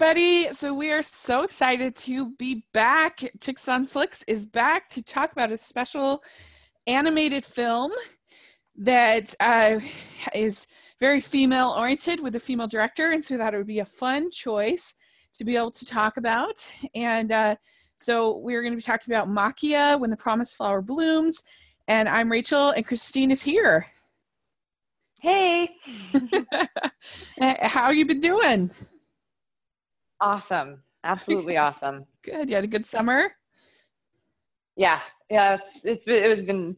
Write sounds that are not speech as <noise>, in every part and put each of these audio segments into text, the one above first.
everybody. So we are so excited to be back. Chicks on Flicks is back to talk about a special animated film that uh, is very female oriented with a female director. And so that would be a fun choice to be able to talk about. And uh, so we're going to be talking about Maquia when the promised flower blooms. And I'm Rachel, and Christine is here. Hey. <laughs> How you been doing? Awesome. Absolutely <laughs> awesome. Good. You had a good summer? Yeah. Yeah. It's, been, it has been,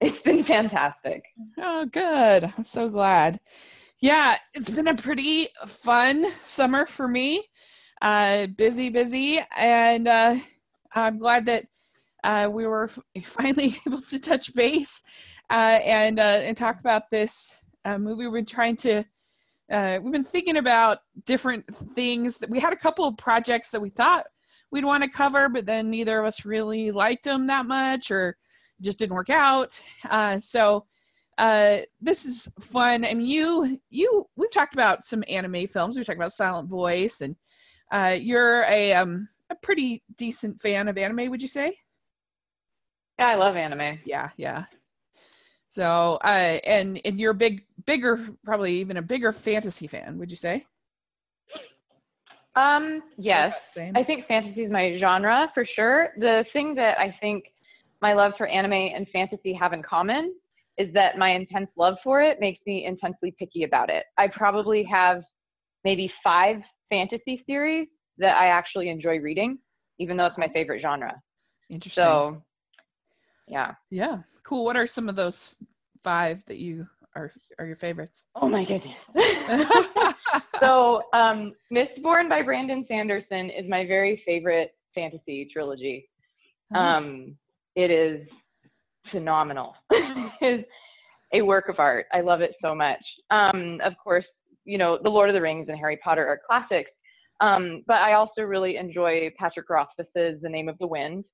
it's been fantastic. Oh, good. I'm so glad. Yeah. It's been a pretty fun summer for me. Uh, busy, busy. And uh, I'm glad that uh, we were <laughs> finally <laughs> able to touch base uh, and uh, and talk about this uh, movie. We've been trying to. Uh, we've been thinking about different things that we had a couple of projects that we thought we'd want to cover, but then neither of us really liked them that much, or just didn't work out. Uh, so uh, this is fun. I mean, you you we've talked about some anime films. We talked about Silent Voice, and uh, you're a um, a pretty decent fan of anime. Would you say? Yeah, I love anime. Yeah, yeah. So, uh, and and you're a big, bigger, probably even a bigger fantasy fan. Would you say? Um, yes. Same. I think fantasy is my genre for sure. The thing that I think my love for anime and fantasy have in common is that my intense love for it makes me intensely picky about it. I probably have maybe five fantasy series that I actually enjoy reading, even though it's my favorite genre. Interesting. So yeah. Yeah. Cool. What are some of those five that you are are your favorites? Oh my goodness. <laughs> so, um, Mistborn by Brandon Sanderson is my very favorite fantasy trilogy. Oh. Um, it is phenomenal. <laughs> it is a work of art. I love it so much. Um, of course, you know, The Lord of the Rings and Harry Potter are classics. Um, but I also really enjoy Patrick Rothfuss's The Name of the Wind.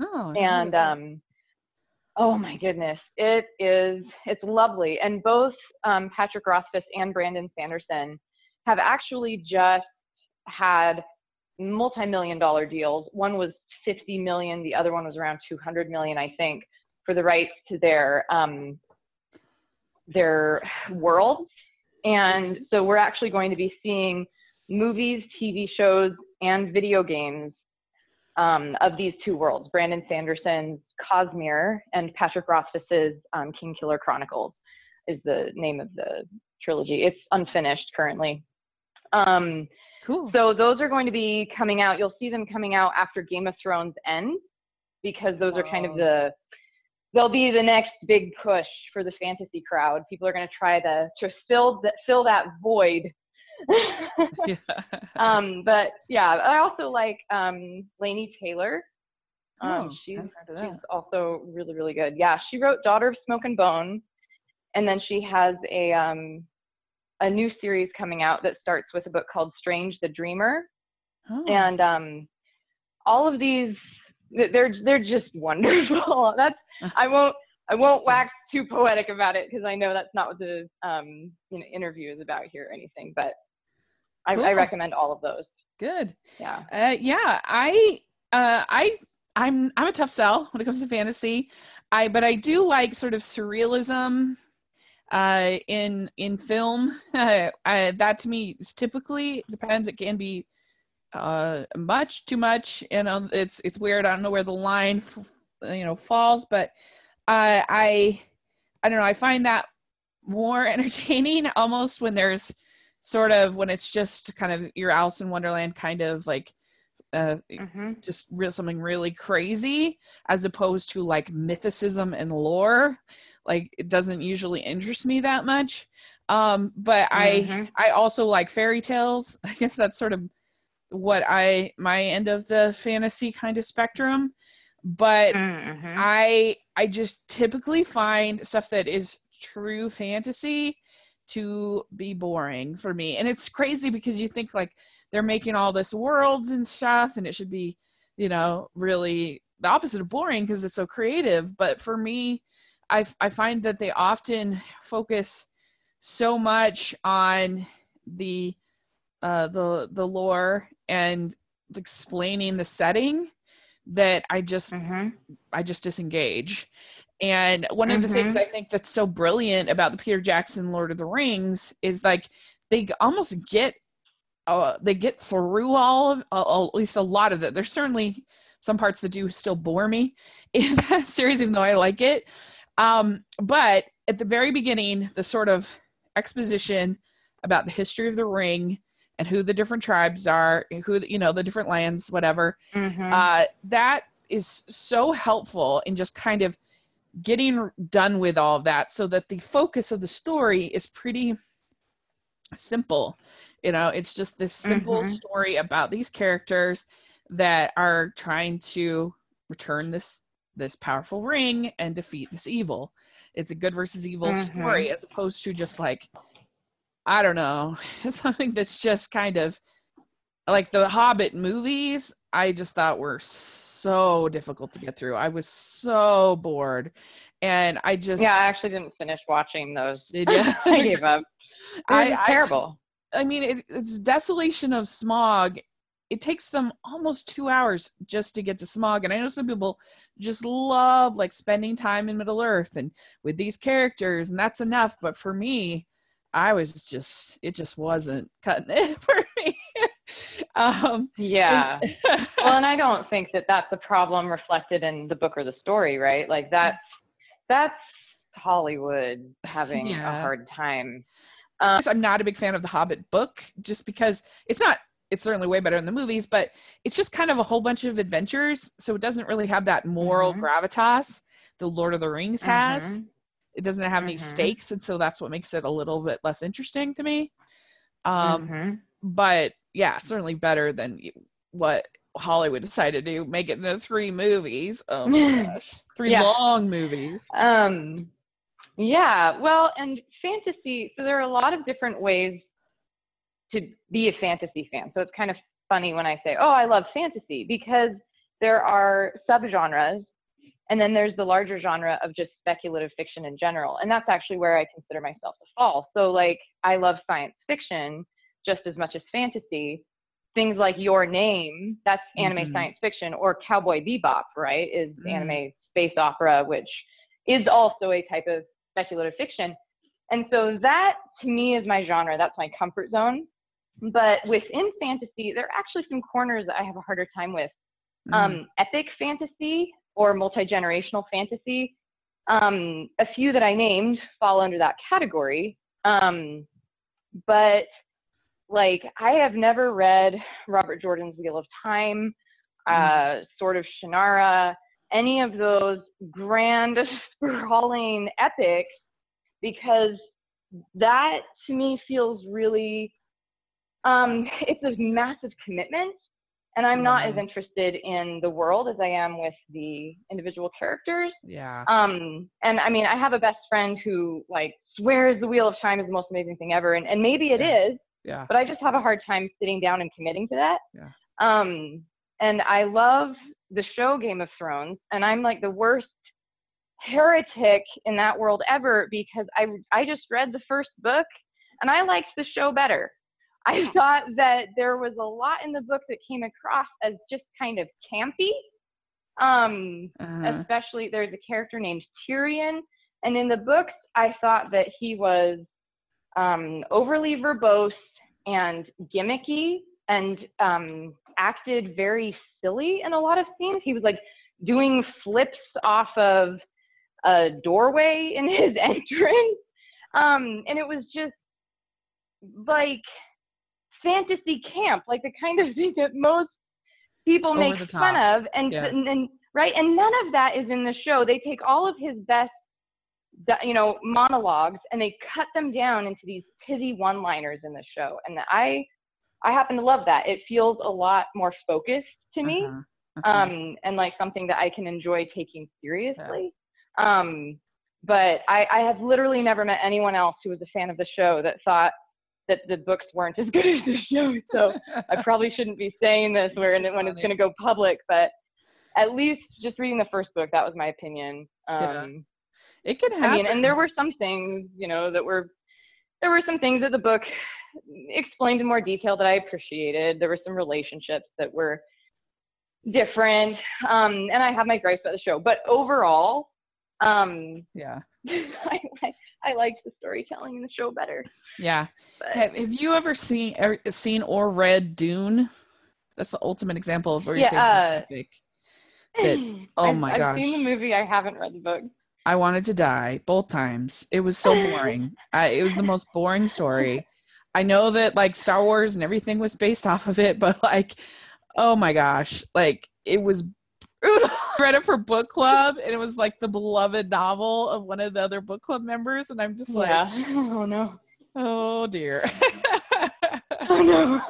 Oh, and um, Oh my goodness, it is. It's lovely, and both um, Patrick Rothfuss and Brandon Sanderson have actually just had multi-million dollar deals. One was 50 million, the other one was around 200 million, I think, for the rights to their um, their worlds. And so we're actually going to be seeing movies, TV shows, and video games um, of these two worlds Brandon Sanderson's Cosmere and Patrick Rothfuss's um, Kingkiller Chronicles is the name of the trilogy. It's unfinished currently. Um, cool. So those are going to be coming out. You'll see them coming out after Game of Thrones ends because those are kind of the they'll be the next big push for the fantasy crowd. People are going to try to to fill that fill that void <laughs> yeah. um, but yeah, I also like um, Laini Taylor. Um, oh, she's, she's also really, really good. Yeah, she wrote Daughter of Smoke and Bone, and then she has a um, a new series coming out that starts with a book called Strange the Dreamer, oh. and um, all of these they're they're just <laughs> wonderful. That's <laughs> I won't I won't wax too poetic about it because I know that's not what the um, you know, interview is about here or anything. But I, cool. I recommend all of those. Good. Yeah. Uh, yeah. I uh, I I'm I'm a tough sell when it comes to fantasy. I but I do like sort of surrealism uh, in in film. <laughs> Uh, that to me is typically depends. It can be uh, much too much. You know, it's it's weird. I don't know where the line f- you know falls, but uh, I I don't know. I find that more <laughs> entertaining almost when there's sort of when it's just kind of your Alice in Wonderland kind of like uh, mm-hmm. just real something really crazy as opposed to like mythicism and lore like it doesn't usually interest me that much um but mm-hmm. i i also like fairy tales <laughs> i guess that's sort of what i my end of the fantasy kind of spectrum but mm-hmm. i i just typically find stuff that is true fantasy to be boring for me. And it's crazy because you think like they're making all this worlds and stuff and it should be, you know, really the opposite of boring because it's so creative. But for me, I, I find that they often focus so much on the uh, the the lore and explaining the setting that I just Mm-hmm. I just disengage. And one of the things I think that's so brilliant about the Peter Jackson Lord of the Rings is like they almost get uh, they get through all of uh, at least a lot of it. There's certainly some parts that do still bore me <laughs> in that series, even though I like it. Um, but at the very beginning, the sort of exposition about the history of the ring and who the different tribes are, who you know the different lands, whatever. Mm-hmm. Uh, that is so helpful in just kind of getting done with all that, so that the focus of the story is pretty simple. You know, it's just this simple Mhm. story about these characters that are trying to return this this powerful ring and defeat this evil. It's a good versus evil story as opposed to just like I don't know, <laughs> something that's just kind of like the Hobbit movies. I just thought were so difficult to get through. I was so bored, and I just yeah, I actually didn't finish watching those. Did ya? <laughs> I gave up. I- was I just- terrible. I mean, it, it's desolation of Smaug. It takes them almost two hours just to get to Smaug, and I know some people just love like spending time in Middle Earth and with these characters, and that's enough. But for me, I was just it just wasn't cutting it <laughs> for. Um, yeah. well, and I don't think that that's a problem reflected in the book or the story, right? Like that's that's Hollywood having Yeah. a hard time. Um, I'm not a big fan of the Hobbit book just because it's not it's certainly way better in the movies, but it's just kind of a whole bunch of adventures, so it doesn't really have that moral Mhm. gravitas the Lord of the Rings has. Mhm. It doesn't have any Mhm. stakes, and so that's what makes it a little bit less interesting to me. Um, Mhm. But yeah, certainly better than what Hollywood decided to do, make it into three movies. Oh my <laughs> gosh, three Yeah. long movies. Um, yeah, well, and fantasy, so there are a lot of different ways to be a fantasy fan. So it's kind of funny when I say, oh, I love fantasy, because there are subgenres, and then there's the larger genre of just speculative fiction in general. And that's actually where I consider myself to fall. So, like, I love science fiction just as much as fantasy. Things like Your Name, that's anime Mhm. science fiction, or Cowboy Bebop, right, is Mm. anime space opera, which is also a type of speculative fiction. And so that to me is my genre. That's my comfort zone. But within fantasy, there are actually some corners that I have a harder time with. Mm. Um, epic fantasy or multi generational fantasy. Um, a few that I named fall under that category. Um, but like, I have never read Robert Jordan's Wheel of Time, uh, Sword of Shannara, any of those grand, <laughs> sprawling epics, because that to me feels really, um, it's a massive commitment. And I'm not as Mhm. interested in the world as I am with the individual characters. yeah. Um, and I mean, I have a best friend who like swears the Wheel of Time is the most amazing thing ever, and, and maybe it Yeah. is, Yeah. but I just have a hard time sitting down and committing to that. Yeah. Um, and I love the show Game of Thrones, and I'm like the worst heretic in that world ever because I I just read the first book and I liked the show better. <laughs> I thought that there was a lot in the book that came across as just kind of campy. Um, Uh-huh. especially there's a character named Tyrion, and in the books I thought that he was um, overly verbose and gimmicky and um, acted very silly in a lot of scenes. He was like doing flips off of a doorway in <laughs> his entrance, um, and it was just like fantasy camp, like the kind of <laughs> thing that most people Over make fun of, and, Yeah. and and right, and none of that is in the show. They take all of his best, you know, monologues and they cut them down into these pithy one-liners in the show, and I, I happen to love that. It feels a lot more focused to me Uh-huh. Uh-huh. um, and like something that I can enjoy taking seriously. Um, but I, I have literally never met anyone else who was a fan of the show that thought that the books weren't as <laughs> good as the show. So I <laughs> probably shouldn't be saying this where when it's going to go public, but at least just reading the first book, that was my opinion. Um, Yeah. It can happen. I mean, and there were some things, you know, that were there were some things that the book explained in more detail that I appreciated. There were some relationships that were different, um, and I have my gripes about the show. But overall, um, yeah, <laughs> I, I, I liked the storytelling in the show better. Yeah. But Have, you ever seen er, seen or read Dune? That's the ultimate example of where you say Yeah, uh, epic. that- <clears throat> oh I've, my I've seen gosh. the movie. I haven't read the book. I wanted to die both times. It was so boring. <laughs> I, it was the most boring story. I know that like Star Wars and everything was based <laughs> off of it, but like, oh my gosh, like it was brutal. <laughs> I read it for book club, and it was like the beloved novel of one of the other book club members, and I'm just like, yeah. Oh no. oh dear. Oh no.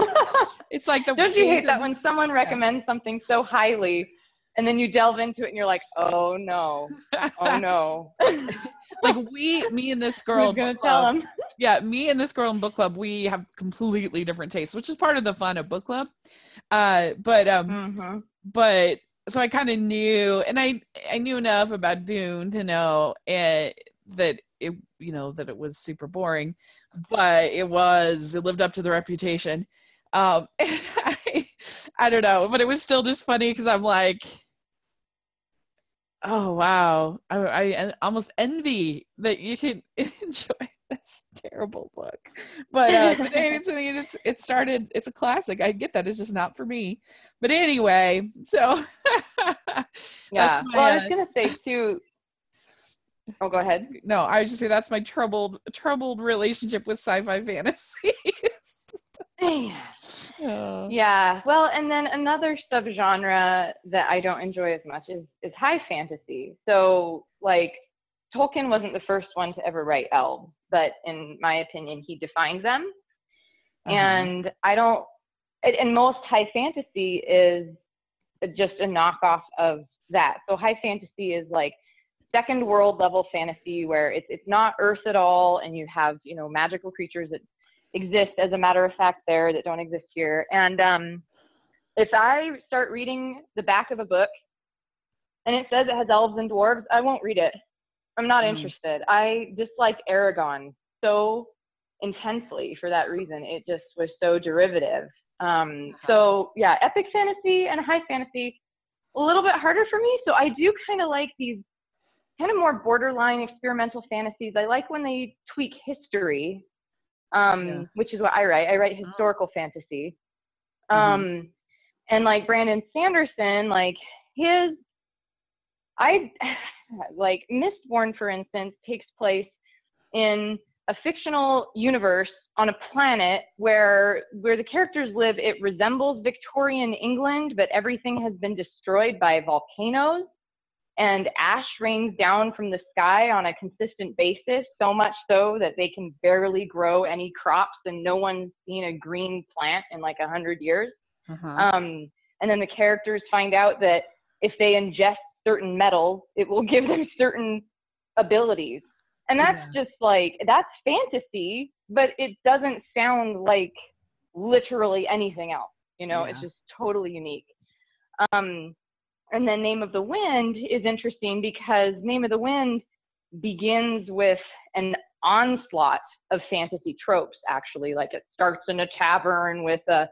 it's like the Don't you hate that of- when someone recommends something so highly, and then you delve into it and you're like, oh no, oh no. <laughs> like we, me and this <laughs> girl, gonna tell club, <laughs> yeah, me and this girl in book club, we have completely different tastes, which is part of the fun of book club. Uh, but um, hmm but so I kind of knew, and I I knew enough about Dune to know it, that it you know that it was super boring, but it was it lived up to the reputation. Um, and I I don't know, but it was still just funny because I'm like. Oh wow! I, I almost envy that you can <laughs> enjoy this terrible book, but uh, but it's I mean it's it started. It's a classic. I get that. It's just not for me. But anyway, so <laughs> Yeah. my, well, I uh, was gonna say too. Oh, go ahead. no, I was just say that's my troubled troubled relationship with sci-fi fantasy. <laughs> Yeah. Well, and then another subgenre that I don't enjoy as much is is high fantasy. So, like, Tolkien wasn't the first one to ever write elves, but in my opinion, he defined them. uh-huh. And I don't. And and most high fantasy is just a knockoff of that. So high fantasy is like second world level fantasy where it's it's not Earth at all, and you have you know magical creatures that exist as a matter of fact there that don't exist here. And um, if I start reading the back of a book and it says it has elves and dwarves, I won't read it. I'm not Mhm. interested. I dislike Eragon so intensely for that reason. It just was so derivative. Um, so yeah, epic fantasy and high fantasy, a little bit harder for me. So I do kind of like these kind of more borderline experimental fantasies. I like when they tweak history, um, Yeah. which is what I write. I write historical fantasy. Mhm. Um, and like Brandon Sanderson, like his, I <sighs> like Mistborn, for instance, takes place in a fictional universe on a planet where where the characters live. It resembles Victorian England, but everything has been destroyed by volcanoes and ash rains down from the sky on a consistent basis, so much so that they can barely grow any crops, and no one's seen a green plant in like a hundred years. Uh-huh. Um, and then the characters find out that if they ingest certain metals, it will <laughs> give them certain abilities. And that's just like, that's fantasy, but it doesn't sound like literally anything else. You know, it's just totally unique. Um, and then Name of the Wind is interesting because Name of the Wind begins with an onslaught of fantasy tropes, actually. Like it starts in a tavern with a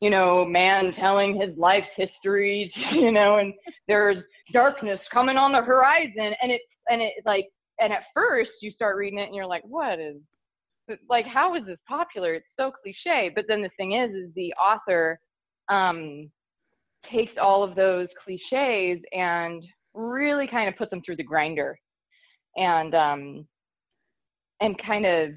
you know, man telling his life's history, <laughs> you know, and there's darkness coming on the horizon, and it's and it like, and at first you start reading it and you're like, what is, like, how is this popular? It's so cliche. But then the thing is, is the author um, takes all of those cliches and really kind of puts them through the grinder, and um, and kind of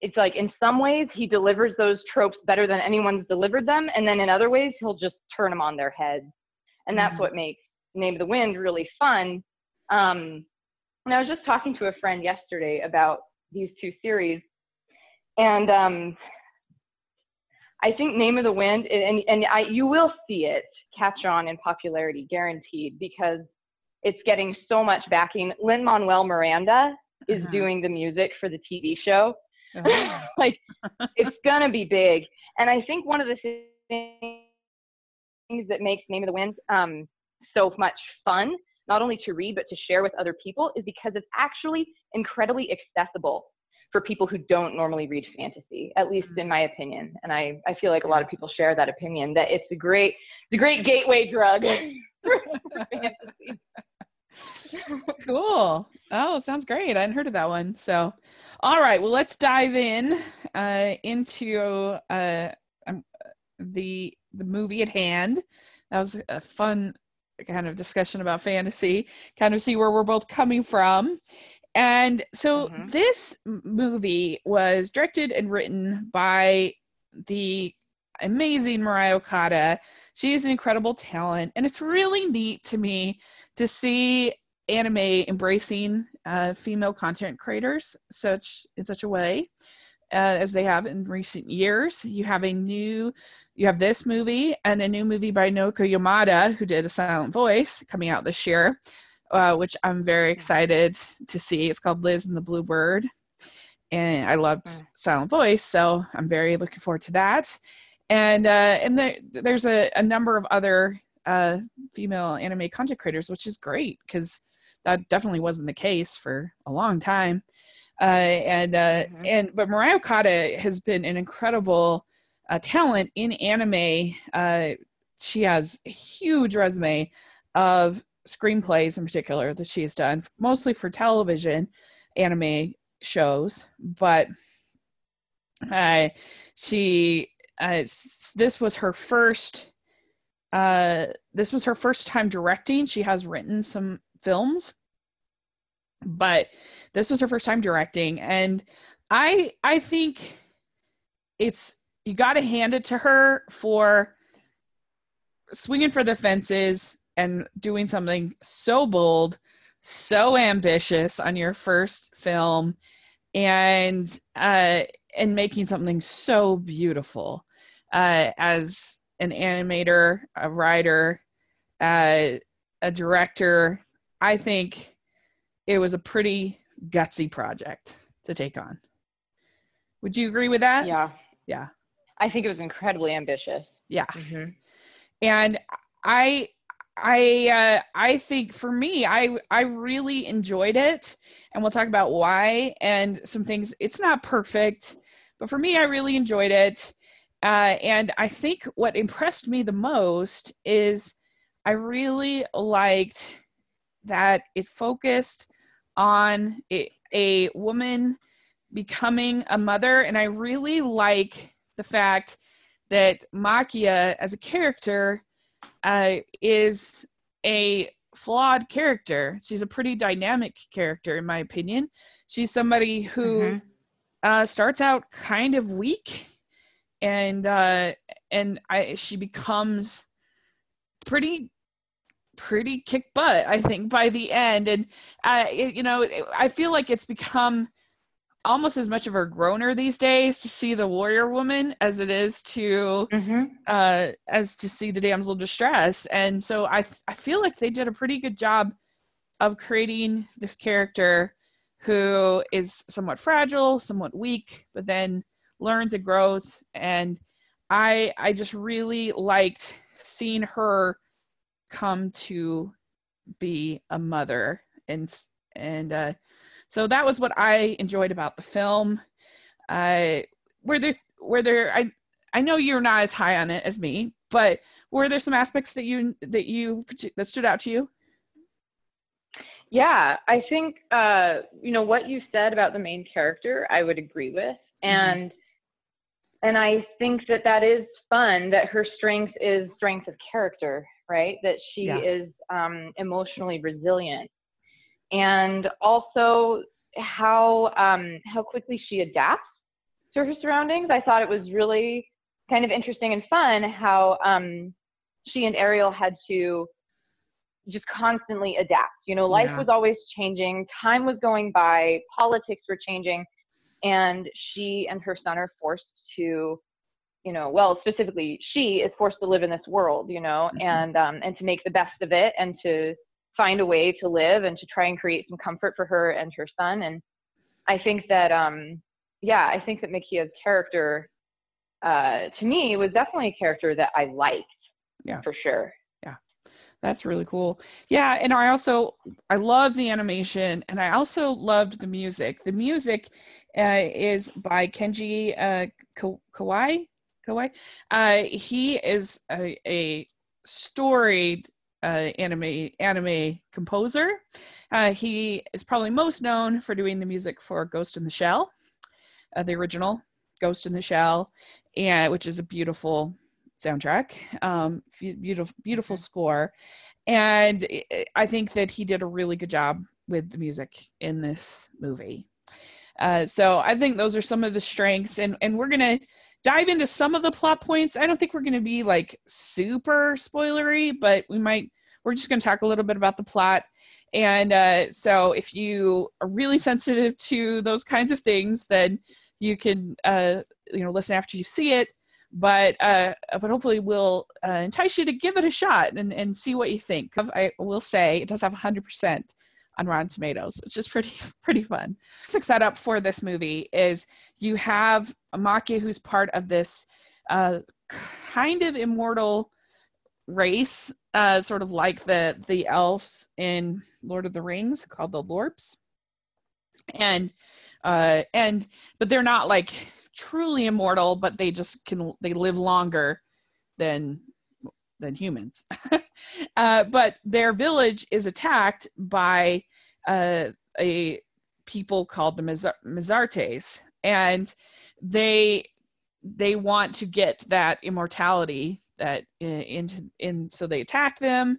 it's like in some ways he delivers those tropes better than anyone's delivered them and then in other ways he'll just turn them on their heads and that's Mhm. what makes name of the wind really fun. Um, and i was just talking to a friend yesterday about these two series and um, i think name of the wind and, and I, you will see it catch on in popularity guaranteed because it's getting so much backing lin manuel miranda is Uh-huh. doing the music for the tv show Uh-huh. <laughs> like it's gonna be big. And I think one of the things that makes Name of the Wind um, so much fun, not only to read but to share with other people, is because it's actually incredibly accessible. For people who don't normally read fantasy, at least in my opinion. And I, I feel like a lot of people share that opinion that it's a great, it's a great gateway drug <laughs> for, for fantasy. <laughs> cool. Oh, it sounds great. I hadn't heard of that one. So, all right. Well, let's dive in uh, into uh, um, the the movie at hand. That was a fun kind of discussion about fantasy. Kind of see where we're both coming from. And so mm-hmm. this movie was directed and written by the amazing Mariah Okada. She is an incredible talent, and it's really neat to me to see anime embracing uh, female content creators such in such a way uh, as they have in recent years. You have a new, you have this movie and a new movie by Naoko Yamada, who did a silent voice, coming out this year, uh, which I'm very excited to see. It's called Liz and the Blue Bird, and I loved mm. silent voice, so I'm very looking forward to that. And uh, and the, there's a, a number of other uh, female anime content creators, which is great because that definitely wasn't the case for a long time. Uh, and uh, mm-hmm. and but Mariah Okada has been an incredible uh, talent in anime. Uh, she has a huge resume of screenplays in particular that she's done, mostly for television anime shows. But uh, she uh, this was her first. this was her first time directing. She has written some films but this was her first time directing and i i think it's you got to hand it to her for swinging for the fences and doing something so bold so ambitious on your first film and uh and making something so beautiful uh as an animator a writer uh a director i think it was a pretty gutsy project to take on. Would you agree with that? Yeah. Yeah. I think it was incredibly ambitious. Yeah. Mm-hmm. And I I uh, I think for me, I I really enjoyed it, and we'll talk about why and some things. It's not perfect, but for me, I really enjoyed it. Uh, and I think what impressed me the most is I really liked that it focused on a, a woman becoming a mother. And I really like the fact that Maquia as a character uh, is a flawed character. She's a pretty dynamic character, in my opinion. She's somebody who mm-hmm. uh, starts out kind of weak, and uh, and I, she becomes pretty pretty kick butt i think by the end and uh, it, you know i feel like it's become almost as much of a groaner these days to see the warrior woman as it is to mm-hmm. uh as to see the damsel distress and so i i feel like they did a pretty good job of creating this character who is somewhat fragile somewhat weak but then learns and grows and i i just really liked seeing her come to be a mother and and uh, so that was what I enjoyed about the film. Uh, were there were there I I know you're not as high on it as me, but were there some aspects that you that you that stood out to you? Yeah, I think uh, you know what you said about the main character. I would agree with, mm-hmm. and and I think that that is fun. That her strength is strength of character, right? That she yeah. is um, emotionally resilient, and also how um, how quickly she adapts to her surroundings. I thought it was really kind of interesting and fun how um, she and Ariel had to just constantly adapt. You know, life yeah. was always changing, time was going by, politics were changing, and she and her son are forced to you know, well, specifically, she is forced to live in this world, you know, mm-hmm. and um, and to make the best of it, and to find a way to live, and to try and create some comfort for her and her son. And I think that, um, yeah, I think that Maquia's character, uh, to me, was definitely a character that I liked. Yeah, for sure. Yeah, That's really cool. Yeah, and I also I love the animation, and I also loved the music. The music uh, is by Kenji uh, Kawai. Kawai. Uh, he is a, a storied uh, anime anime composer. Uh, he is probably most known for doing the music for Ghost in the Shell, uh, the original Ghost in the Shell, and which is a beautiful soundtrack, um, beautiful beautiful score, and I think that he did a really good job with the music in this movie. Uh, so I think those are some of the strengths, and and we're gonna dive into some of the plot points. I don't think we're gonna be like super spoilery, but we might. We're just gonna talk a little bit about the plot. And uh, so, if you are really sensitive to those kinds of things, then you can, uh, you know, listen after you see it but uh, but hopefully we'll uh, entice you to give it a shot and, and see what you think. I will say it does have 100% on Rotten Tomatoes, which is pretty <laughs> pretty fun. The setup for this movie is you have Maquia, who's part of this uh, kind of immortal race, uh, sort of like the the elves in Lord of the Rings, called the Lorps, and uh, and but they're not like truly immortal, but they just can they live longer than than humans. <laughs> uh, but their village is attacked by uh, a people called the Mezartes, and they they want to get that immortality that into in, in so they attack them,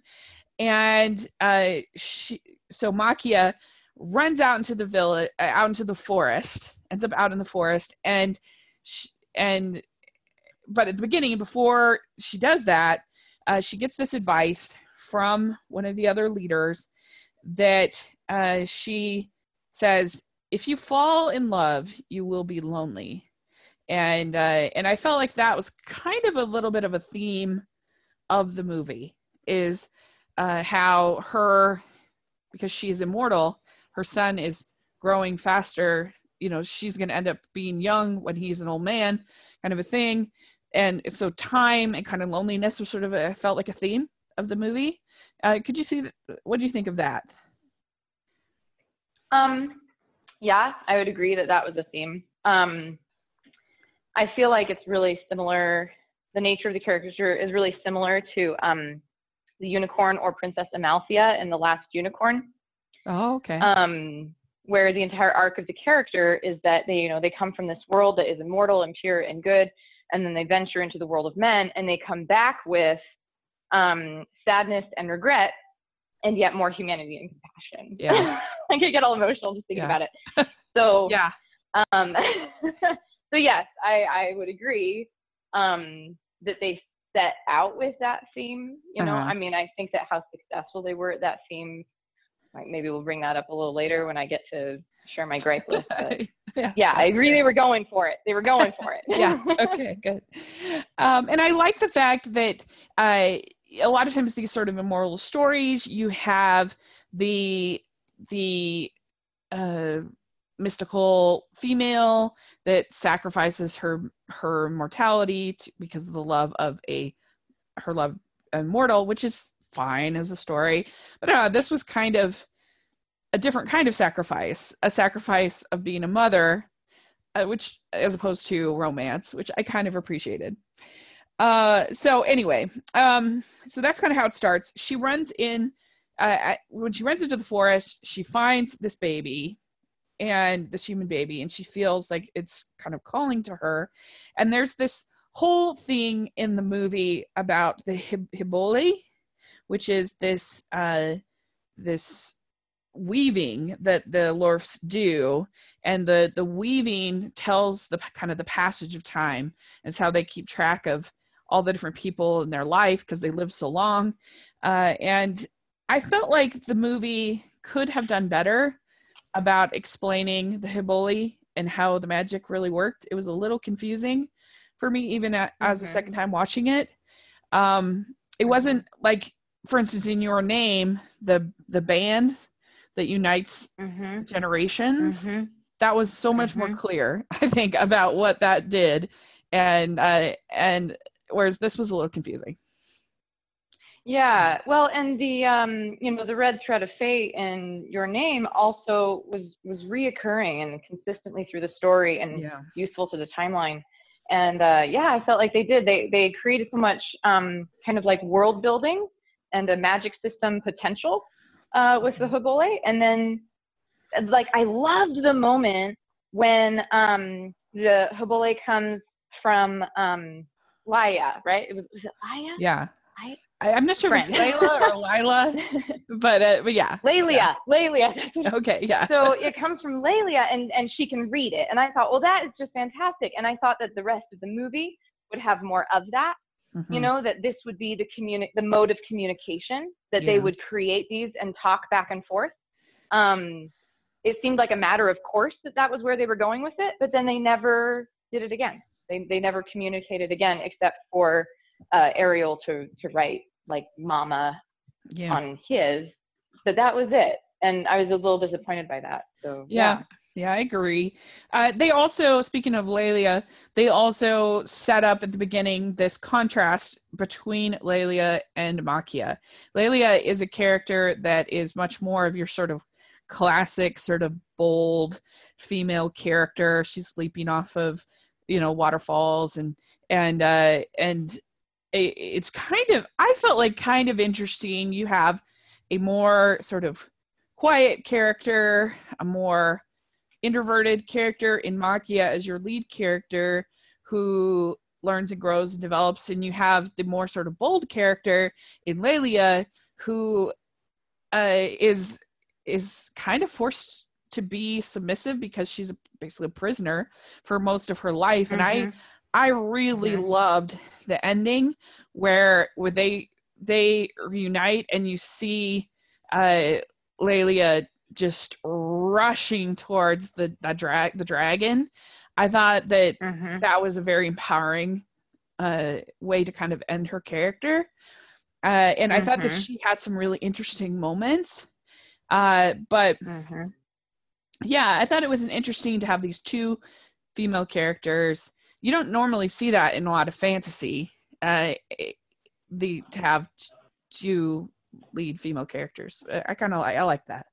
and uh, she, so Maquia runs out into the village, uh, out into the forest, ends up out in the forest, and she, and but at the beginning, before she does that, uh, she gets this advice from one of the other leaders that uh, she says, "If you fall in love, you will be lonely." And uh, and I felt like that was kind of a little bit of a theme of the movie is uh, how her because she is immortal her son is growing faster you know she's going to end up being young when he's an old man kind of a thing and so time and kind of loneliness was sort of a, felt like a theme of the movie. Uh, could you see what do you think of that? Um yeah i would agree that that was a theme. Um i feel like it's really similar the nature of the character is really similar to um the unicorn or princess amalthea in the last unicorn. Oh, okay. Um, where the entire arc of the character is that they, you know, they come from this world that is immortal and pure and good, and then they venture into the world of men, and they come back with um, sadness and regret, and yet more humanity and compassion. Yeah. <laughs> I can get all emotional just thinking yeah. about it. <laughs> So yeah. Um, <laughs> so yes, I I would agree um, that they set out with that theme. You know, uh-huh. I mean, I think that how successful they were at that theme maybe we'll bring that up a little later when I get to share my gripe <laughs> list. But <laughs> yeah, yeah I agree. Good. They were going for it. They were going for it. <laughs> yeah. Okay. Good. Um, and I like the fact that uh, a lot of times these sort of immortal stories, you have the the uh, mystical female that sacrifices her her mortality to, because of the love of a her love immortal, which is fine as a story. But uh, this was kind of a different kind of sacrifice, a sacrifice of being a mother, uh, which as opposed to romance, which I kind of appreciated. Uh, so anyway, um, so that's kind of how it starts. She runs in uh, at, when she runs into the forest. She finds this baby and this human baby, and she feels like it's kind of calling to her. And there's this whole thing in the movie about the hib- hiboli, which is this uh, this weaving that the lorps do. And the the weaving tells the kind of the passage of time. It's how they keep track of all the different people in their life because they live so long. Uh, and i felt like the movie could have done better about explaining the hiboli and how the magic really worked. It was a little confusing for me even as a second time watching it. Um it wasn't like for instance in your name the the band that unites mm-hmm. generations mm-hmm. that was so much more mm-hmm. clear <laughs> i think about what that did and uh and whereas this was a little confusing Yeah, well, and the um, you know, the red thread of fate in your name also was was reoccurring and consistently through the story and Yeah. useful to the timeline. And uh, yeah, I felt like they did. They they created so much um, kind of like world building and a magic system potential uh, with the Hobole. And then like I loved the moment when um, the Hobole comes from um, Laia, right? It was, was it Laia? Yeah. I- I, I'm not sure if it's Friend. Layla or <laughs> Lila, but uh, but yeah. Lelia, Lelia. that's Okay, yeah. so it comes from Lelia and, and she can read it. And I thought, well, that is just fantastic. And I thought that the rest of the movie would have more of that, you Mhm. know, that this would be the communi- the mode of communication, that Yeah. they would create these and talk back and forth. Um, it seemed like a matter of course that that was where they were going with it, but then they never did it again. They, they never communicated again except for uh, Ariel to, to write like mama yeah. on his, but that was it. And I was a little disappointed by that. So Yeah. Yeah, I agree. Uh, they also, speaking of Lelia, they also set up at the beginning this contrast between Lelia and Maquia. Lelia is a character that is much more of your sort of classic, sort of bold female character. She's leaping off of, you know, waterfalls and and uh, and it, it's kind of I felt like kind of interesting. You have a more sort of quiet character, a more introverted character in Maquia as your lead character who learns and grows and develops and you have the more sort of bold character in Lelia who uh, is is kind of forced to be submissive because she's a, basically a prisoner for most of her life and I Mhm. I really Mhm. loved the ending where where they they reunite and you see uh Lelia just rushing towards the the drag the dragon. I thought that Mhm. that was a very empowering uh way to kind of end her character. Uh and I thought that Mhm. she had some really interesting moments. Uh but Mhm. yeah, I thought it was an interesting to have these two female characters. You don't normally see that in a lot of fantasy. Uh, it- the to have two lead female characters. I, I kind of like. I like that.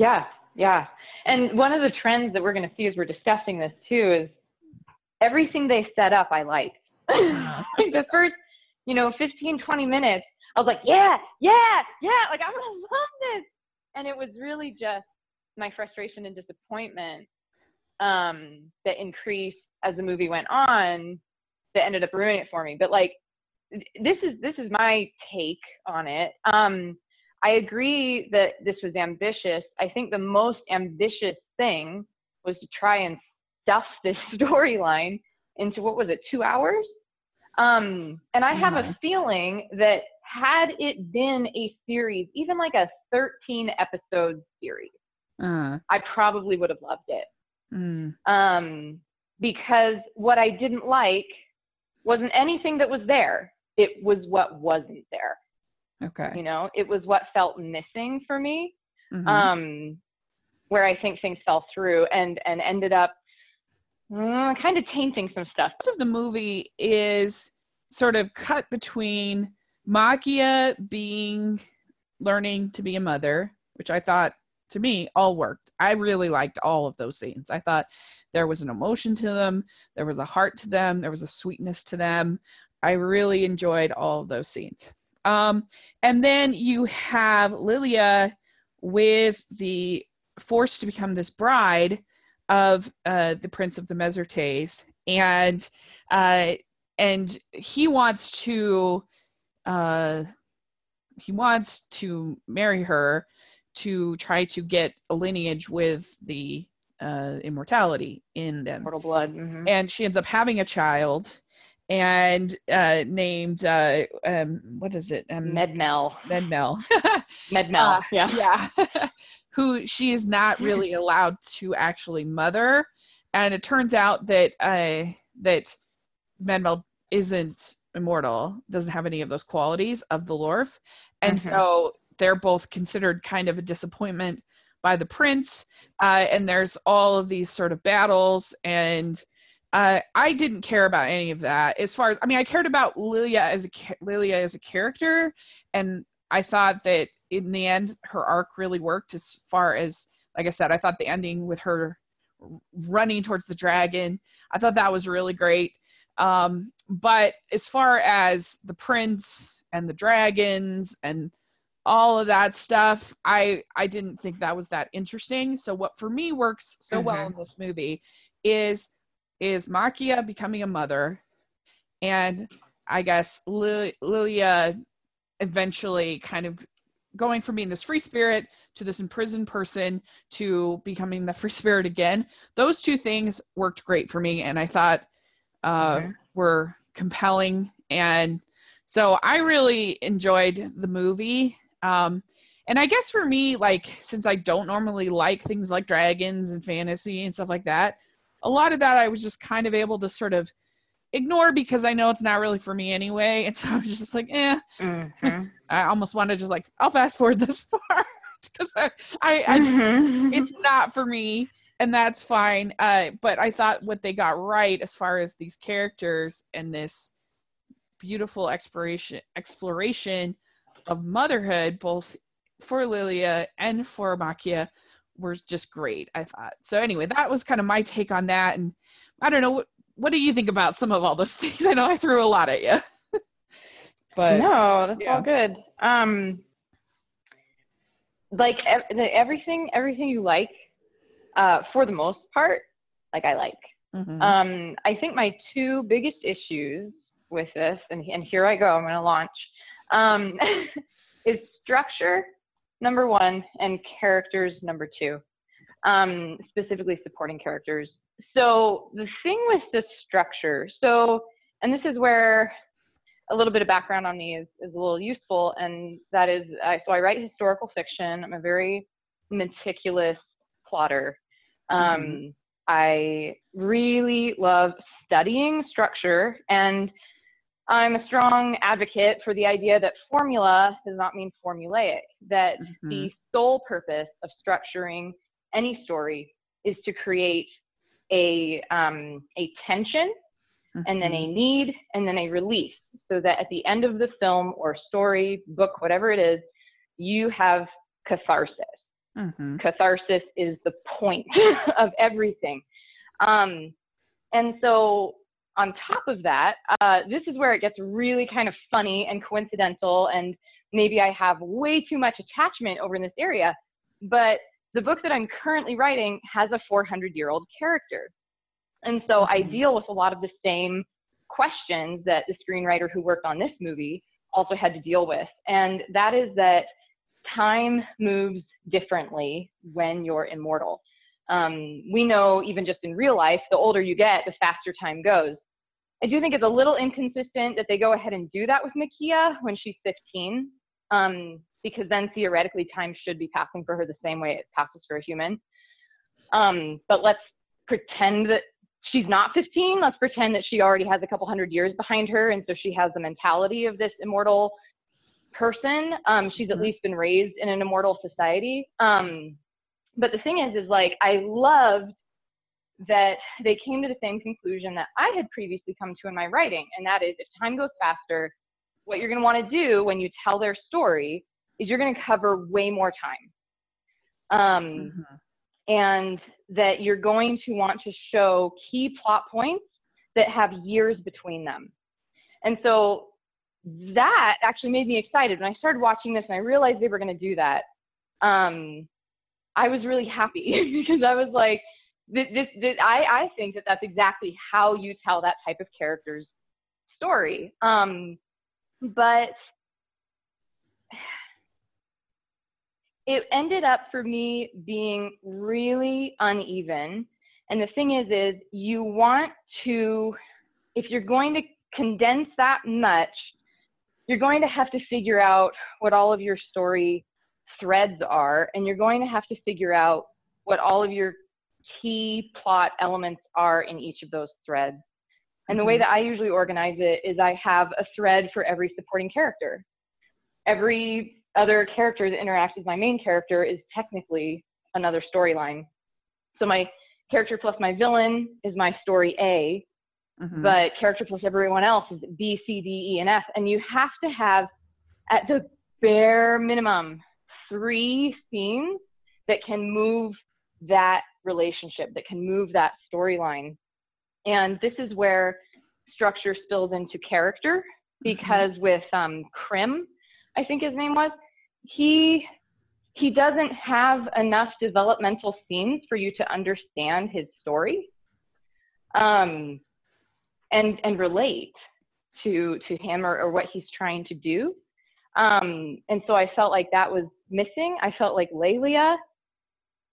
Yeah, yeah. And one of the trends that we're going to see as we're discussing this too is everything they set up, I liked. Uh-huh. <laughs> like the first, you know, 15, 20 minutes, I was like, yeah, yeah, yeah, like I'm going to love this. And it was really just my frustration and disappointment um, that increased as the movie went on that ended up ruining it for me. But like, this is this is my take on it. Um, I agree that this was ambitious. I think the most ambitious thing was to try and stuff this <laughs> storyline into what was it, two hours? Um, and I have a Mhm. feeling that had it been a series, even like a 13 episode series, Uh, I probably would have loved it. mm, Um, because what I didn't like wasn't anything that was there. It was what wasn't there. Okay. You know, it was what felt missing for me. Mhm. um, where I think things fell through and and ended up mm, kind of tainting some stuff. most of the movie is sort of cut between Maquia being learning to be a mother, which I thought to me all worked. I really liked all of those scenes. I thought there was an emotion to them, there was a heart to them, there was a sweetness to them. I really enjoyed all of those scenes. Um, and then you have Lilia with the forced to become this bride of uh, the Prince of the Mezartes, and uh, and he wants to uh, he wants to marry her to try to get a lineage with the uh, immortality in them Mortal blood. mhm. and she ends up having a child and uh named uh um what is it um Medmel. medmel <laughs> Medmel. Uh, yeah. yeah <laughs> who she is not <laughs> really allowed to actually mother and it turns out that uh that medmel isn't immortal doesn't have any of those qualities of the lorf and Mhm. so they're both considered kind of a disappointment by the prince uh, and there's all of these sort of battles and uh, I didn't care about any of that. As far as I mean, I cared about Lilia as a Lilia as a character, and I thought that in the end her arc really worked. As far as like I said, I thought the ending with her running towards the dragon, I thought that was really great. Um, but as far as the prince and the dragons and all of that stuff, I I didn't think that was that interesting. So what for me works so mm-hmm. well in this movie is is Maquia becoming a mother, and I guess Lilia eventually kind of going from being this free spirit to this imprisoned person to becoming the free <laughs> spirit again. Those two things worked great for me, and I thought uh, okay. were compelling. And so I really enjoyed the movie. Um, and I guess for me, like, since I don't normally like things like dragons and fantasy and stuff like that, a lot of that I was just kind of able to sort of ignore because I know it's not really for me anyway. And so <laughs> I was just like, eh. Mm-hmm. <laughs> I almost want to just like, I'll fast forward this <laughs> part because I, I, I just, mm-hmm. it's not for me and that's fine. Uh, but I thought what they got right as far as these characters and this beautiful exploration, exploration of motherhood, both for Lilia and for Maquia were just great, I thought. So anyway, that was kind of my take on that. And I don't know what what do you think about some of all those <laughs> things? I know I threw a lot at you. <laughs> but no, that's yeah. all good. Um like everything everything you like uh for the most part like I like. Mm-hmm. Um I think my two biggest issues with this and and here I go, I'm going to launch. Um <laughs> is structure number one and characters number two, um, specifically supporting characters. So the thing with the structure, so, and this is where a little bit of background on me is, is a little useful, and that is, I, so I write historical fiction. I'm a very meticulous plotter. Um, mm-hmm. I really love studying structure and I'm a strong advocate for the idea that formula does not mean formulaic, that mm-hmm. the sole purpose of structuring any story is to create a, um, a tension mm-hmm. and then a mm-hmm. need and then a release so that at the end of the film or story, book, whatever it is, you have catharsis. Mm-hmm. Catharsis is the point <laughs> of everything. Um, and so on top of that, uh, this is where it gets really kind of funny and coincidental, and maybe I have way too much attachment over in this area. But the book that I'm currently writing has a 400 year old character. And so I mm-hmm. deal with a lot of the same questions that the screenwriter who worked on this movie also had to deal with. And that is that time moves differently when you're immortal. Um, we know even just in real life, the older you get, the faster time goes. I do think it's a little inconsistent that they go ahead and do that with Maquia when she's 15, um, because then theoretically time should be passing for her the same way it passes for a human. Um, but let's pretend that she's not 15. Let's pretend that she already has a couple hundred years behind her, and so she has the mentality of this immortal person. Um, she's at mm-hmm. least been raised in an immortal society. Um, but the thing is, is like I loved that they came to the same conclusion that I had previously come to in my writing, and that is if time goes faster, what you're going to want to do when you tell their story is you're going to cover way more time. Um, mm-hmm. And that you're going to want to show key plot points that have years between them. And so that actually made me excited. When I started watching this and I realized they were going to do that, um, I was really happy <laughs> because I was like, this, this, this, I, I think that that's exactly how you tell that type of character's story. Um, but <sighs> it ended up for me being really uneven. And the thing is, is you want to, if you're going to condense that much, you're going to have to figure out what all of your story threads are, and you're going to have to figure out what all of your key plot elements are in each of those threads. And the way mm-hmm. that I usually organize it is I have a thread for every supporting character. Every other character that interacts with my main character is technically another storyline. So my character plus my villain is my story A, mm-hmm. but character plus everyone else is B, C, D, E, and F. And you have to have, at the bare minimum, three scenes that can move that relationship, that can move that storyline. And this is where structure spills into character mm-hmm. because mm-hmm. with um, Krim, I think his name was, he he doesn't have enough developmental scenes for you to understand his story um, and and relate to to him or, or what he's trying to do um, and so i felt like that was missing. I felt like Lelia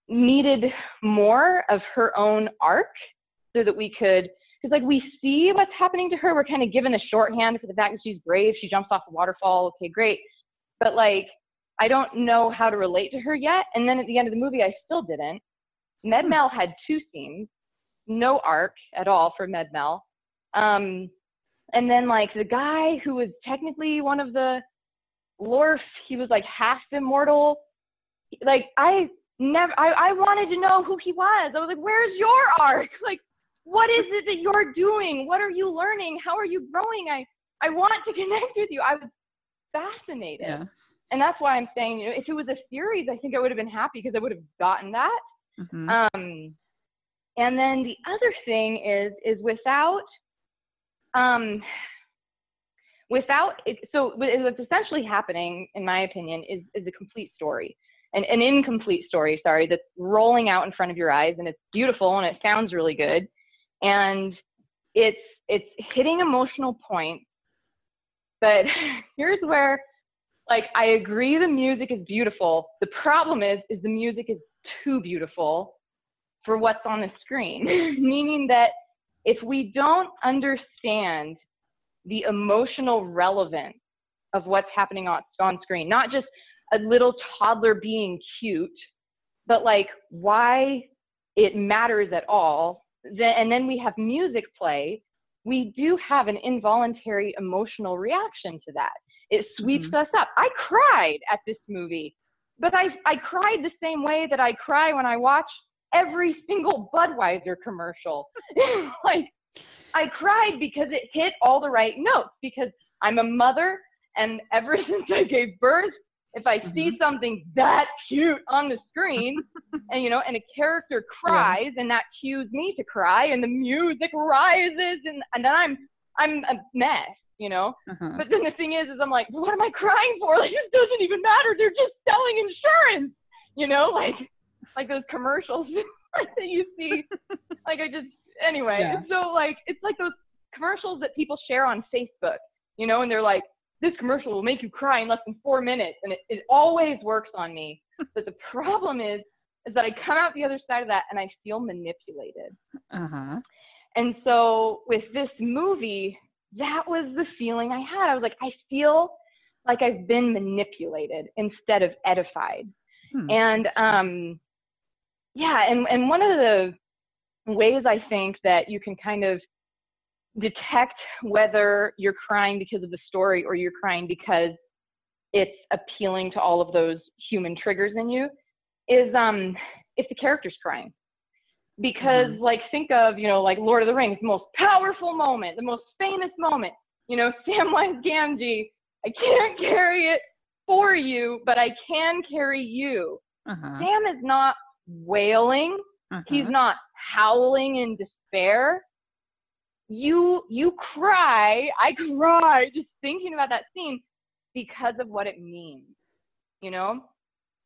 needed more of her own arc so that we could because like we see what's happening to her. We're kind of given a shorthand for the fact that she's brave. She jumps off a waterfall. Okay great. But like i don't know how to relate to her yet. And then at the end of the movie i still didn't. Med hmm. mel had two scenes. No arc at all for med mel um, and then like the guy who was technically one of the Lorf, he was like half immortal. Like I never I, I wanted to know who he was. I was like, where's your arc? <laughs> Like, what is it that you're doing? What are you learning? How are you growing? I I want to <laughs> connect with you. I was fascinated. Yeah. And that's why I'm saying, you know, if it was a series, I think I would have been happy because I would have gotten that. Mm-hmm. Um, and then the other thing is, is without, um, without it, so what's essentially happening, in my opinion, is, is a complete story an, an incomplete story, sorry, that's rolling out in front of your eyes and it's beautiful and it sounds really good. And it's it's hitting emotional points. But <laughs> here's where like I agree the music is beautiful. The problem is is the music is too beautiful for what's on the screen. <laughs> Meaning that if we don't understand the emotional relevance of what's happening on, on screen, not just a little toddler being cute, but like why it matters at all. And then we have music play. We do have an involuntary emotional reaction to that. It sweeps mm-hmm. us up. I cried at this movie, but I, I cried the same way that I cry when I watch every single Budweiser commercial. <laughs> like, I cried because it hit all the right notes because I'm a mother and ever <laughs> since I gave birth, if I mm-hmm. see something that cute on the screen <laughs> and you know and a character cries yeah. and that cues me to cry and the music rises and, and then I'm I'm a mess, you know? Uh-huh. But then the thing is is I'm like, what am I crying for? Like this doesn't even matter. They're just selling insurance. You know, like like those commercials <laughs> that you see. like I just anyway. Yeah. So like it's like those commercials that people share on Facebook, you know, and they're like, this commercial will make you cry in less than four minutes. And it, it always works on me. <laughs> but the problem is, is that I come out the other side of that and I feel manipulated. Uh-huh. And so with this movie, that was the feeling I had. I was like, I feel like I've been manipulated instead of edified. Hmm. And um, yeah, and, and one of the ways I think that you can kind of detect whether you're crying because of the story or you're crying because it's appealing to all of those human triggers in you is um if the character's crying because mm-hmm. like think of you know like lord of the rings the most powerful moment the most famous moment you know <laughs> samwise gamgee i can't carry it for you but i can carry you uh-huh. sam is not wailing uh-huh. he's not howling in despair. You you cry. I cry just thinking about that scene because of what it means you know?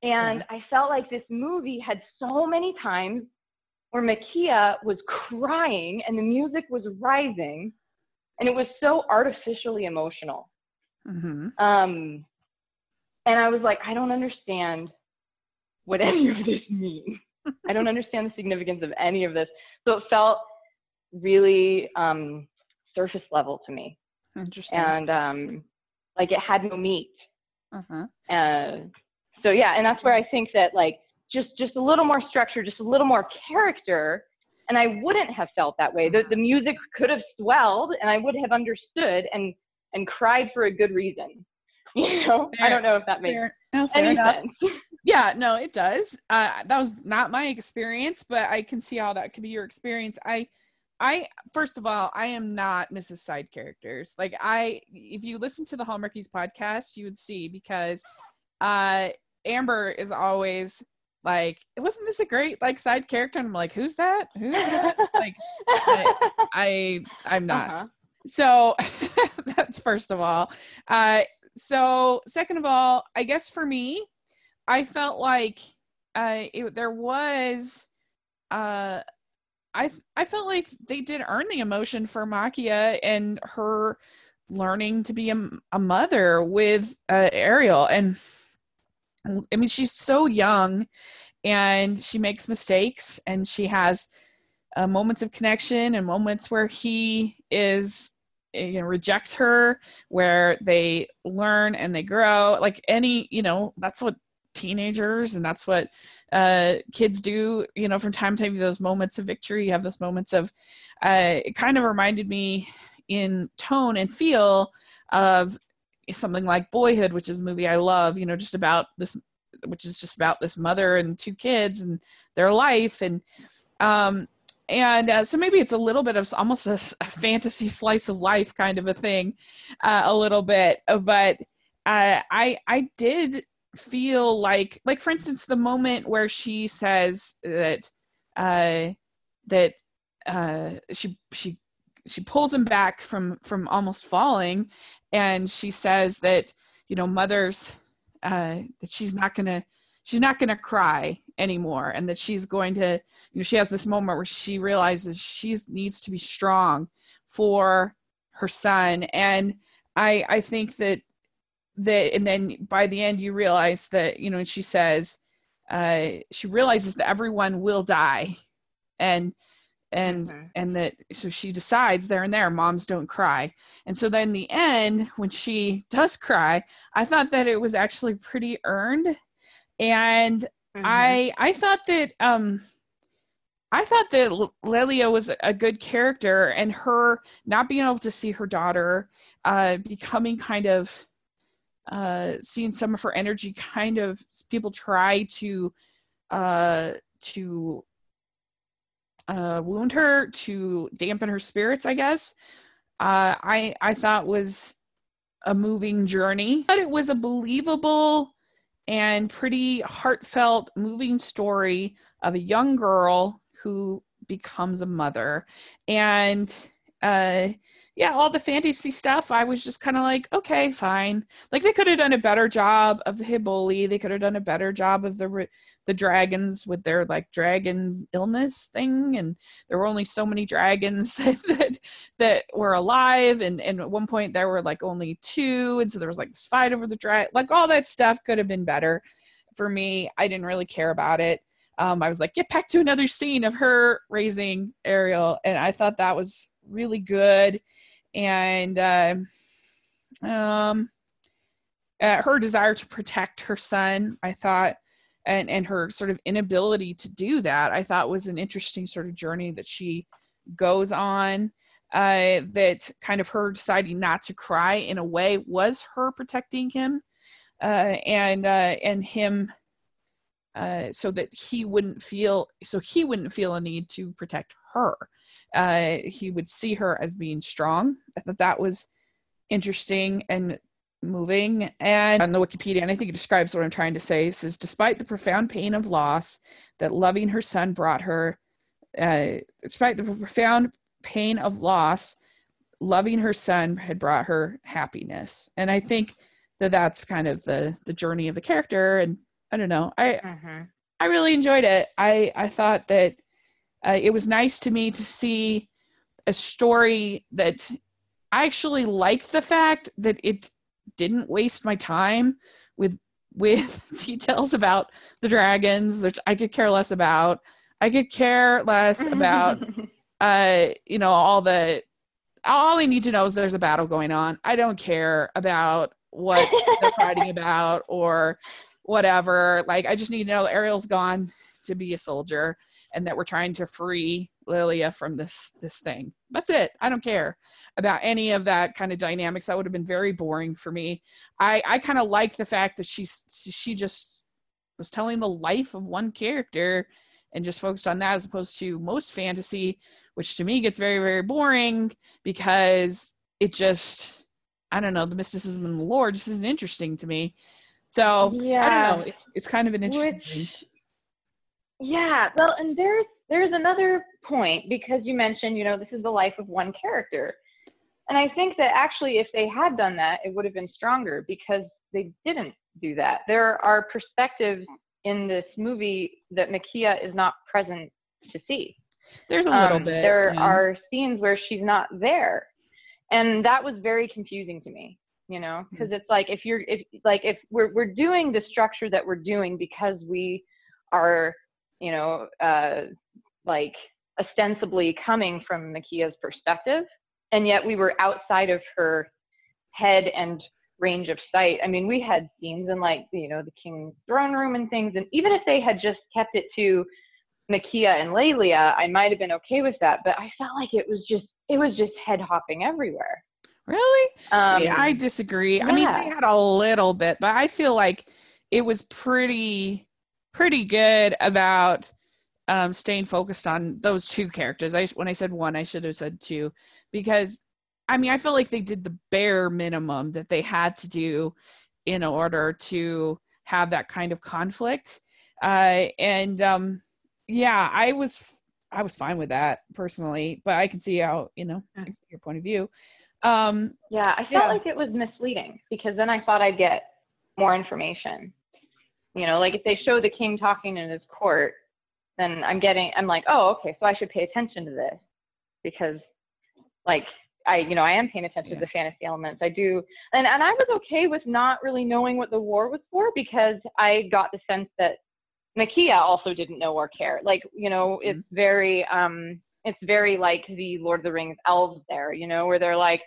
And yeah. i felt like this movie had so many times where maquia was crying and the music was rising and it was so artificially emotional. Mm-hmm. um and i was like i don't understand what any of this means i don't understand the significance of any of this so it felt really um, surface level to me. Interesting. And um, like it had no meat. Uh-huh. Uh, so yeah, and that's where I think that like just just a little more structure, just a little more character, and I wouldn't have felt that way. The the music could have swelled, and I would have understood and and cried for a good reason. <laughs> You know, fair, I don't know if that makes fair, no, fair any enough. sense. <laughs> yeah, no, it does. Uh, that was not my experience, but I can see how that could be your experience. I I first of all, I am not Mrs. Side characters. Like I, if you listen to the Hallmarkies podcast, you would see because uh Amber is always like, wasn't this a great like side character? And I'm like, who's that? Who's that? <laughs> like, I, I I'm not. Uh-huh. So <laughs> that's first of all. Uh, so second of all, I guess for me, I felt like uh, it, there was. Uh, I I felt like they did earn the emotion for Maquia and her learning to be a, a mother with uh, Ariel and I mean she's so young and she makes mistakes and she has uh, moments of connection and moments where he is eh, you know rejects her where they learn and they grow like any you know that's what teenagers and that's what uh, kids do you know from time to time those moments of victory you have those moments of uh, it kind of reminded me in tone and feel of something like boyhood which is a movie i love you know just about this which is just about this mother and two kids and their life and um and uh, so maybe it's a little bit of almost a, a fantasy slice of life kind of a thing uh, a little bit but uh, i i did feel like like for instance the moment where she says that uh that uh she she she pulls him back from from almost falling and she says that you know mothers uh, that she's not gonna she's not gonna cry anymore and that she's going to you know she has this moment where she realizes she needs to be strong for her son. And i i think that that and then by the end you realize that you know she says uh she realizes that everyone will die and and mm-hmm. and that so she decides there and there moms don't cry and so then the end when she does cry i thought that it was actually pretty earned and mm-hmm. i i thought that um i thought that lelia was a good character and her not being able to see her daughter uh becoming kind of uh seeing some of her energy kind of people try to uh to uh, wound her to dampen her spirits, I guess. Uh, I I thought was a moving journey, but it was a believable and pretty heartfelt, moving story of a young girl who becomes a mother. And uh, yeah, all the fantasy stuff, I was just kind of like, okay, fine. Like they could have done a better job of the Hiboli. They could have done a better job of the the dragons with their like dragon illness thing, and there were only so many dragons <laughs> that that, that were alive, and and at one point there were like only two, and so there was like this fight over the drag. Like all that stuff could have been better. For me, I didn't really care about it. Um, I was like, get back to another scene of her raising Ariel, and I thought that was really good and uh, um, uh, her desire to protect her son, I thought, and and her sort of inability to do that, I thought was an interesting sort of journey that she goes on. Uh, that kind of her deciding not to cry in a way was her protecting him, uh, and uh, and him uh, so that he wouldn't feel so he wouldn't feel a need to protect her uh, he would see her as being strong. I thought that was interesting and moving. And on the Wikipedia, and I think it describes what I'm trying to say, it says, despite the profound pain of loss that loving her son brought her, uh, despite the profound pain of loss, loving her son had brought her happiness. And I think that that's kind of the the journey of the character. And I don't know, I mm-hmm. I really enjoyed it. I I thought that uh, it was nice to me to see a story that I actually liked the fact that it didn't waste my time with with <laughs> details about the dragons, which I could care less about. I could care less <laughs> about uh you know all the all I need to know is there's a battle going on. I don't care about what they're <laughs> fighting about or whatever. Like I just need to know Ariel's gone to be a soldier and that we're trying to free Lilia from this this thing. That's it. I don't care about any of that kind of dynamics. That would have been very boring for me. I I kind of like the fact that she's she just was telling the life of one character and just focused on that as opposed to most fantasy, which to me gets very, very boring because it just, I don't know, the mysticism and the lore just isn't interesting to me. So yeah. I don't know. It's it's kind of an interesting which, thing. Yeah. Well, and there's there's another point because you mentioned, you know, this is the life of one character. And I think that actually, if they had done that, it would have been stronger because they didn't do that. There are perspectives in this movie that Maquia is not present to see. There's a little um, bit. There yeah. are scenes where she's not there, and that was very confusing to me. You know, because mm-hmm. it's like if you're if like if we're we're doing the structure that we're doing because we are, you know, uh, like ostensibly coming from Maquia's perspective, and yet we were outside of her head and range of sight. I mean, we had scenes in like, you know, the king's throne room and things. And even if they had just kept it to Maquia and Lelia, I might have been okay with that. But I felt like it was just, it was just head hopping everywhere. Really? Um, See, I disagree. Yeah. I mean, they had a little bit, but I feel like it was pretty, pretty good about um, staying focused on those two characters. I when I said one, I should have said two because I mean, I feel like they did the bare minimum that they had to do in order to have that kind of conflict. Uh, and um, yeah, I was I was fine with that personally, but I can see how you know I your point of view. Um, yeah, I felt yeah. like it was misleading because then I thought I'd get more information. You know, like if they show the king talking in his court, then I'm getting I'm like, oh, okay, so I should pay attention to this because like I, you know, I am paying attention yeah. to the fantasy elements. I do, and and I was okay with not really knowing what the war was for because I got the sense that Maquia also didn't know or care. Like, you know, mm-hmm. it's very, um, it's very like the Lord of the Rings elves there, you know, where they're like,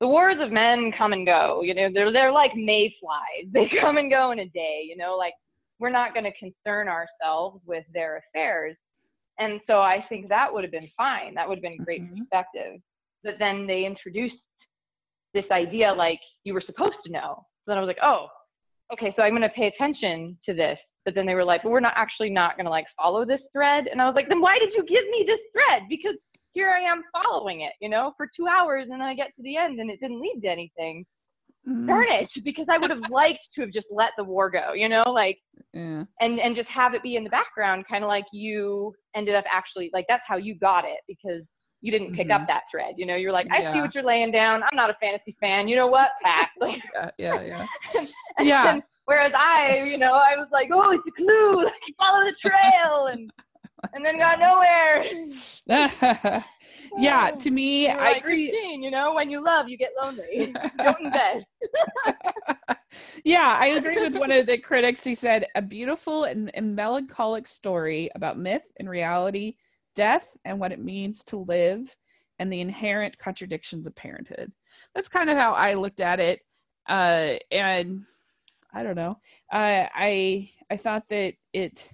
the wars of men come and go. You know, they're they're like mayflies. <laughs> They come and go in a day. You know, like we're not going to concern ourselves with their affairs. And so I think that would have been fine. That would have been great mm-hmm. perspective but then they introduced this idea like you were supposed to know. So then I was like, oh, okay, so I'm going to pay attention to this. But then they were like, but we're not actually not going to like follow this thread. And I was like, then why did you give me this thread? Because here I am following it, you know, for two hours and then I get to the end and it didn't lead to anything. Mm. Darn it, because I would have liked to have just let the war go, you know, like, yeah. and and just have it be in the background, kind of like you ended up actually like that's how you got it because you didn't pick mm-hmm. up that thread. You know, you're like, I yeah. see what you're laying down. I'm not a fantasy fan. You know what? Pass. Like, <laughs> yeah, yeah, yeah. <laughs> and, yeah. Whereas I, you know, I was like, oh, it's a clue. Like, <laughs> follow the trail, and and then got nowhere. <laughs> yeah, to me, I like, agree. you know, when you love, you get lonely. <laughs> Don't invest. <laughs> yeah, I agree with one of the critics. He said, a beautiful and, and melancholic story about myth and reality death and what it means to live and the inherent contradictions of parenthood. That's kind of how I looked at it. Uh, and I don't know. Uh, I I thought that it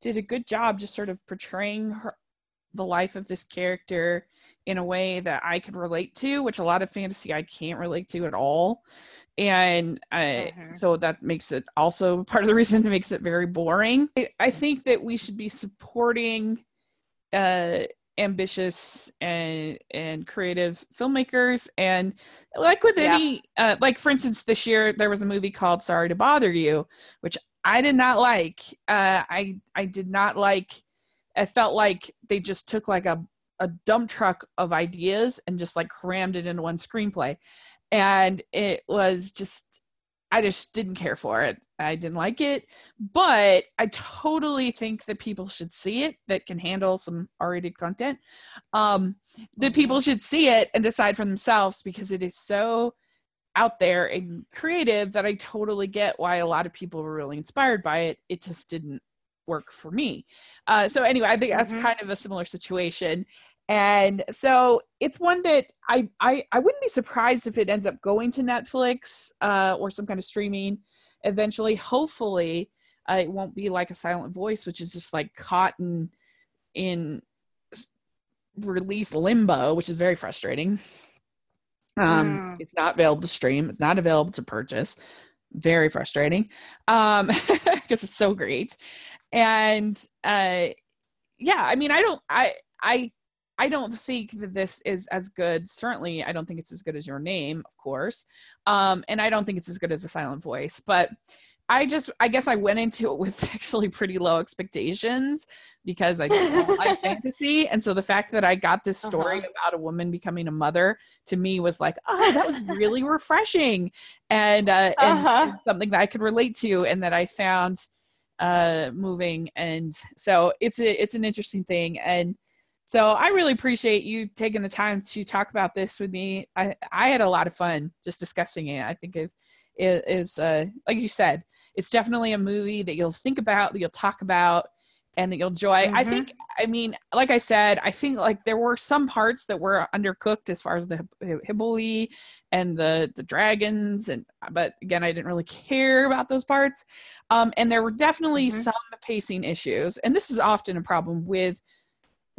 did a good job just sort of portraying her, the life of this character in a way that I could relate to, which a lot of fantasy I can't relate to at all. And I, mm-hmm. so that makes it also <laughs> part of the reason it makes it very boring. I, I think that we should be supporting uh, ambitious and and creative filmmakers and like with yeah. any uh, like for instance this year there was a movie called sorry to bother you which i did not like uh, i i did not like i felt like they just took like a a dump truck of ideas and just like crammed it into one screenplay. And it was just i just didn't care for it. I didn't like it, but I totally think that people should see it that can handle some R-rated content. Um, that people should see it and decide for themselves because it is so out there and creative that I totally get why a lot of people were really inspired by it. It just didn't work for me. Uh, so anyway, I think that's mm-hmm. kind of a similar situation. And so it's one that I, I I wouldn't be surprised if it ends up going to Netflix uh, or some kind of streaming eventually hopefully uh, it won't be like a silent voice which is just like caught in in release limbo which is very frustrating um mm. it's not available to stream it's not available to purchase very frustrating um <laughs> because it's so great and uh yeah, I mean, I don't, I, I, I don't think that this is as good. Certainly, I don't think it's as good as your name, of course. Um, and I don't think it's as good as a silent voice, but I just, I guess I went into it with <laughs> actually pretty low expectations because I don't <laughs> like fantasy. And so the fact that I got this story uh-huh. about a woman becoming a mother to me was like, oh, that was really refreshing and, uh, and, uh-huh. and something that I could relate to and that I found uh, moving. And so it's a, it's an interesting thing. And, so I really appreciate you taking the time to talk about this with me. I, I had a lot of fun just discussing it. I think it, it is, uh, like you said, it's definitely a movie that you'll think about, that you'll talk about, and that you'll enjoy. Mm-hmm. I think, I mean, like I said, I think like there were some parts that were undercooked as far as the Hibuli and the the dragons, and but again, I didn't really care about those parts. Um, and there were definitely mm-hmm. some pacing issues, and this is often a problem with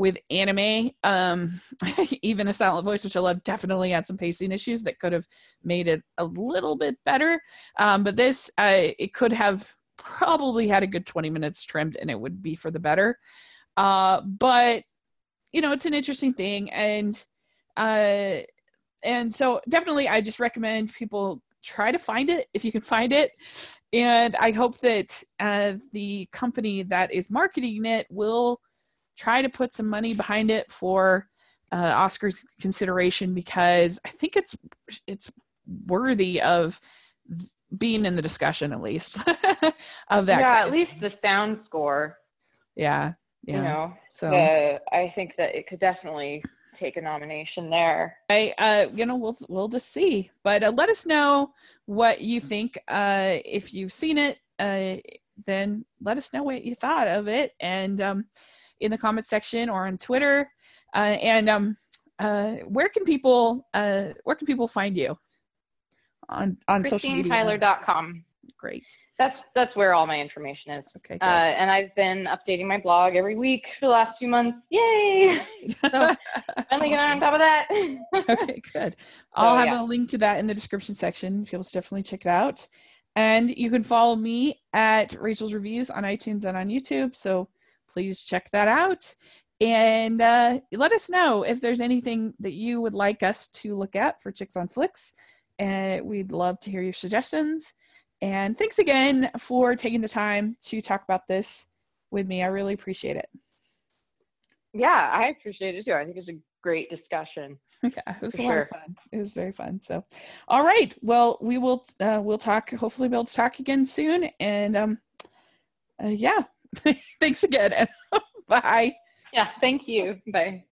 with anime um <laughs> even a silent voice which i love definitely had some pacing issues that could have made it a little bit better. Um but this uh it could have probably had a good 20 minutes trimmed and it would be for the better. Uh but you know it's an interesting thing and uh and so definitely i just recommend people try to find it if you can find it. And i hope that uh, the company that is marketing it will try to put some money behind it for uh, Oscars consideration because I think it's it's worthy of being in the discussion at least <laughs> of that. Yeah, at least the sound score. Yeah, yeah. You know, so the, I think that it could definitely take a nomination there. I, uh, you know, we'll we'll just see. But uh, let us know what you think. Uh, if you've seen it, uh, then let us know what you thought of it, and um, in the comment section or on Twitter. Uh, and um, uh, where can people uh, where can people find you on on social media? ChristineTyler.com. Great. That's that's where all my information is. Okay. Uh, and I've been updating my blog every week for the last few months. Yay! so <laughs> finally awesome. on top of that. <laughs> okay, good. I'll so, have yeah. a link to that in the description section. People should definitely check it out. And you can follow me at Rachel's Reviews on iTunes and on YouTube. So please check that out. And uh, let us know if there's anything that you would like us to look at for Chicks on Flicks. And we'd love to hear your suggestions. And thanks again for taking the time to talk about this with me. I really appreciate it. Yeah, I appreciate it too. I think it's a great discussion. <laughs> Yeah, it was a lot sure. of fun. It was very fun. So, all right. Well, we will uh, we'll talk. Hopefully, we'll talk again soon. And um, uh, yeah, <laughs> Thanks again. <laughs> Bye. Yeah, thank you. Bye.